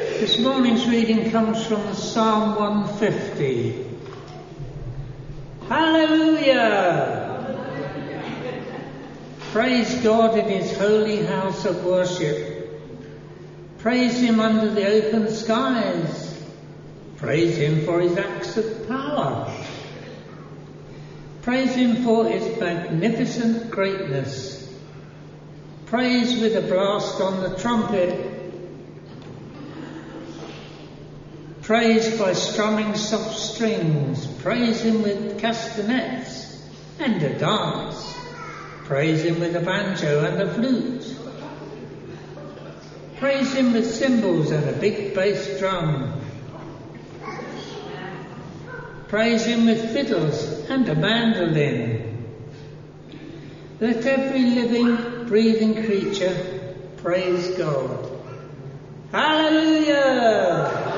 This morning's reading comes from Psalm 150. Hallelujah! Praise God in His holy house of worship. Praise Him under the open skies. Praise Him for His acts of power. Praise Him for His magnificent greatness. Praise with a blast on the trumpet. Praise by strumming soft strings. Praise Him with castanets and a dance. Praise Him with a banjo and a flute. Praise Him with cymbals and a big bass drum. Praise Him with fiddles and a mandolin. Let every living, breathing creature praise God. Hallelujah!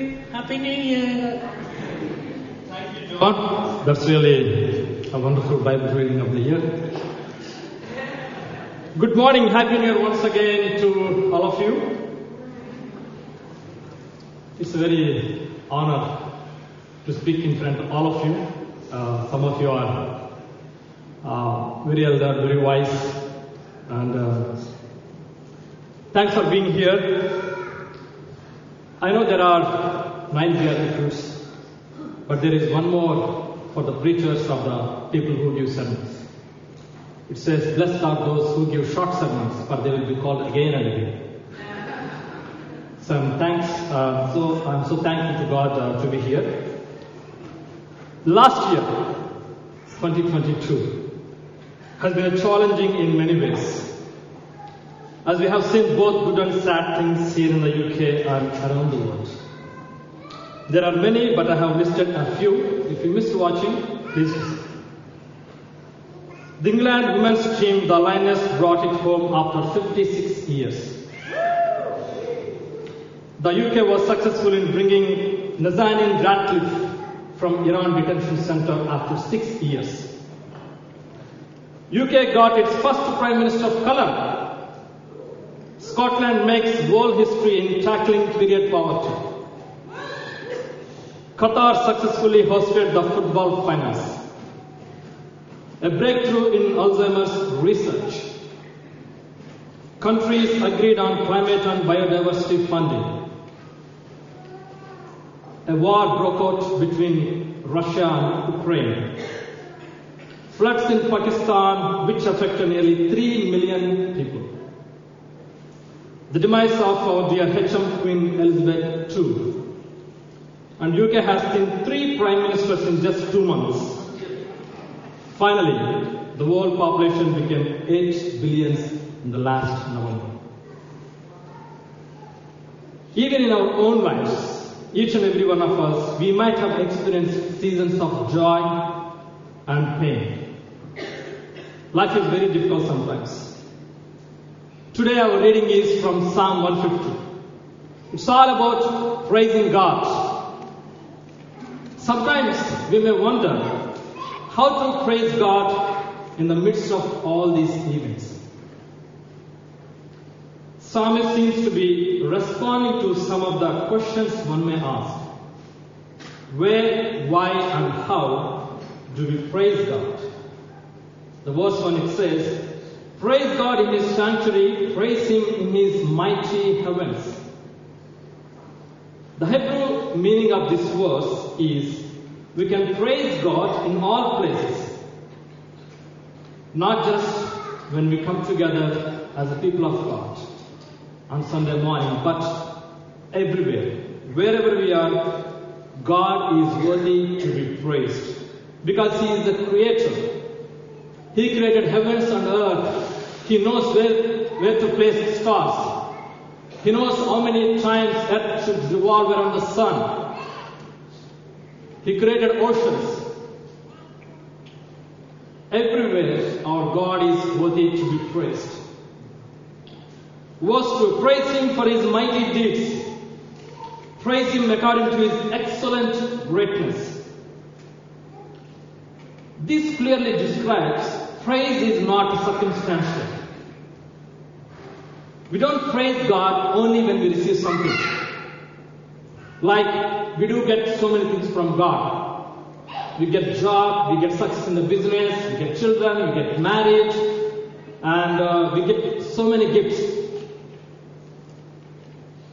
Happy New Year. Thank you, John, that's really a wonderful Bible reading of the year. Good morning, Happy New Year once again to all of you. It's a very honor to speak in front of all of you. Uh, some of you are uh, very elder, very wise, and uh, thanks for being here. I know there are nine beatitudes, but there is one more for the preachers of the people who give sermons. It says, Blessed are those who give short sermons, for they will be called again and again. So I'm thanks. Uh, so I'm so thankful to God uh, to be here. Last year, 2022, has been challenging in many ways. As we have seen both good and sad things here in the UK and around the world. There are many, but I have listed a few. If you missed watching, please. The England women's team, the Lioness, brought it home after 56 years. The UK was successful in bringing Nazanin Ratcliffe from Iran detention center after six years. UK got its first Prime Minister of color. Scotland makes world history in tackling period poverty. Qatar successfully hosted the football finals. A breakthrough in Alzheimer's research. Countries agreed on climate and biodiversity funding. A war broke out between Russia and Ukraine. Floods in Pakistan, which affected nearly 3 million people. The demise of our dear HM Queen Elizabeth II. And UK has seen three prime ministers in just two months. Finally, the world population became 8 billion in the last November. Even in our own lives, each and every one of us, we might have experienced seasons of joy and pain. Life is very difficult sometimes. Today our reading is from Psalm 150. It's all about praising God. Sometimes we may wonder how to praise God in the midst of all these events. Psalmist seems to be responding to some of the questions one may ask. Where, why, and how do we praise God? The verse 1 it says, Praise God in His sanctuary, praise Him in His mighty heavens. The Hebrew meaning of this verse is we can praise God in all places, not just when we come together as a people of God on Sunday morning, but everywhere. Wherever we are, God is worthy to be praised because He is the Creator. He created heavens and earth. He knows where, where to place stars. He knows how many times earth should revolve around the sun. He created oceans. Everywhere our God is worthy to be praised. Verse 2 Praise Him for His mighty deeds. Praise Him according to His excellent greatness. This clearly describes praise is not circumstantial. We don't praise God only when we receive something. Like we do get so many things from God. We get job, we get success in the business, we get children, we get married, and uh, we get so many gifts.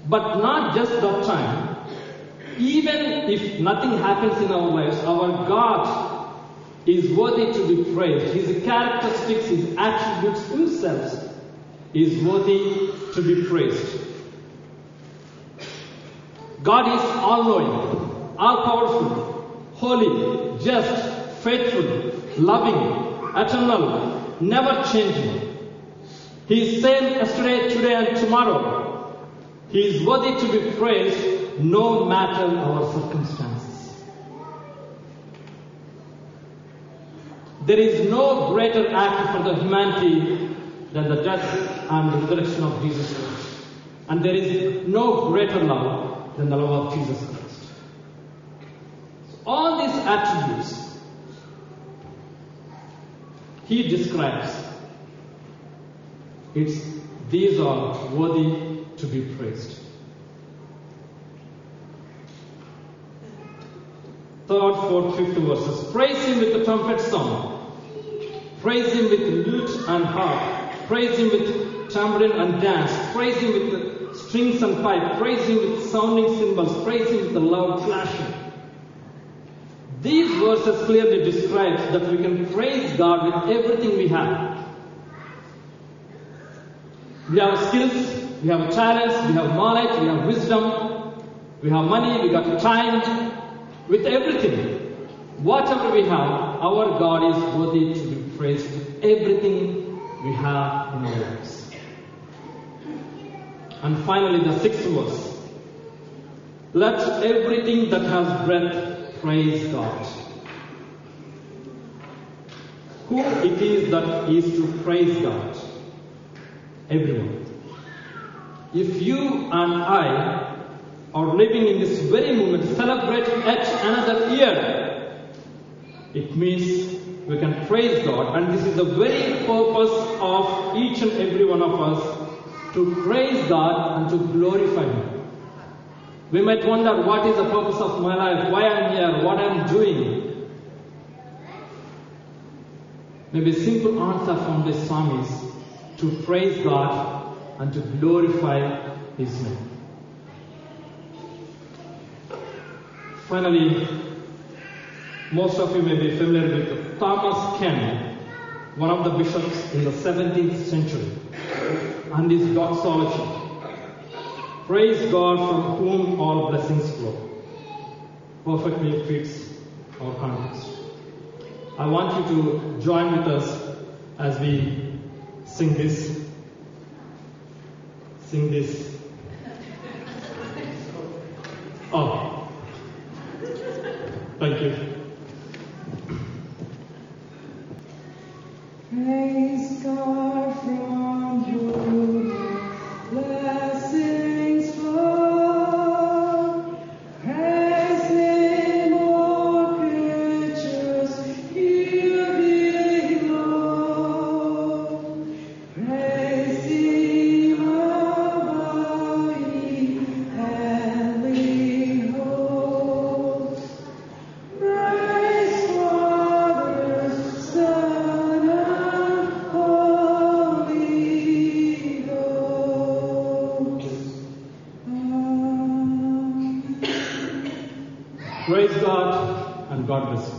But not just that time. Even if nothing happens in our lives, our God is worthy to be praised. His characteristics, his attributes, himself is worthy to be praised. God is all knowing, all powerful, holy, just, faithful, loving, eternal, never changing. He is same yesterday, today, and tomorrow. He is worthy to be praised no matter our circumstances. There is no greater act for the humanity than the death and resurrection of Jesus Christ. And there is no greater love than the love of Jesus Christ. So all these attributes he describes. It's these are worthy to be praised. Third, fourth, fifth verses. Praise him with the trumpet song. Praise him with lute and harp. Praise him with tambourine and dance. Praise him with strings and pipe. Praise him with sounding cymbals. Praise him with the loud clashing. These verses clearly describe that we can praise God with everything we have. We have skills, we have talents, we have knowledge, we have wisdom, we have money, we got time, with everything. Whatever we have, our God is worthy to be praised with everything we have in our lives. And finally, the sixth verse. Let everything that has breath praise God. Who it is that is to praise God? Everyone. If you and I are living in this very moment, celebrating yet another year, it means we can praise God, and this is the very purpose of each and every one of us to praise God and to glorify Him. We might wonder what is the purpose of my life, why I'm here, what I'm doing. Maybe a simple answer from this psalm is to praise God and to glorify His name. Finally, most of you may be familiar with Thomas Ken, one of the bishops in the 17th century, and his doxology. Praise God from whom all blessings flow. Perfectly fits our context. I want you to join with us as we sing this. Sing this. Oh. Thank you. Amen.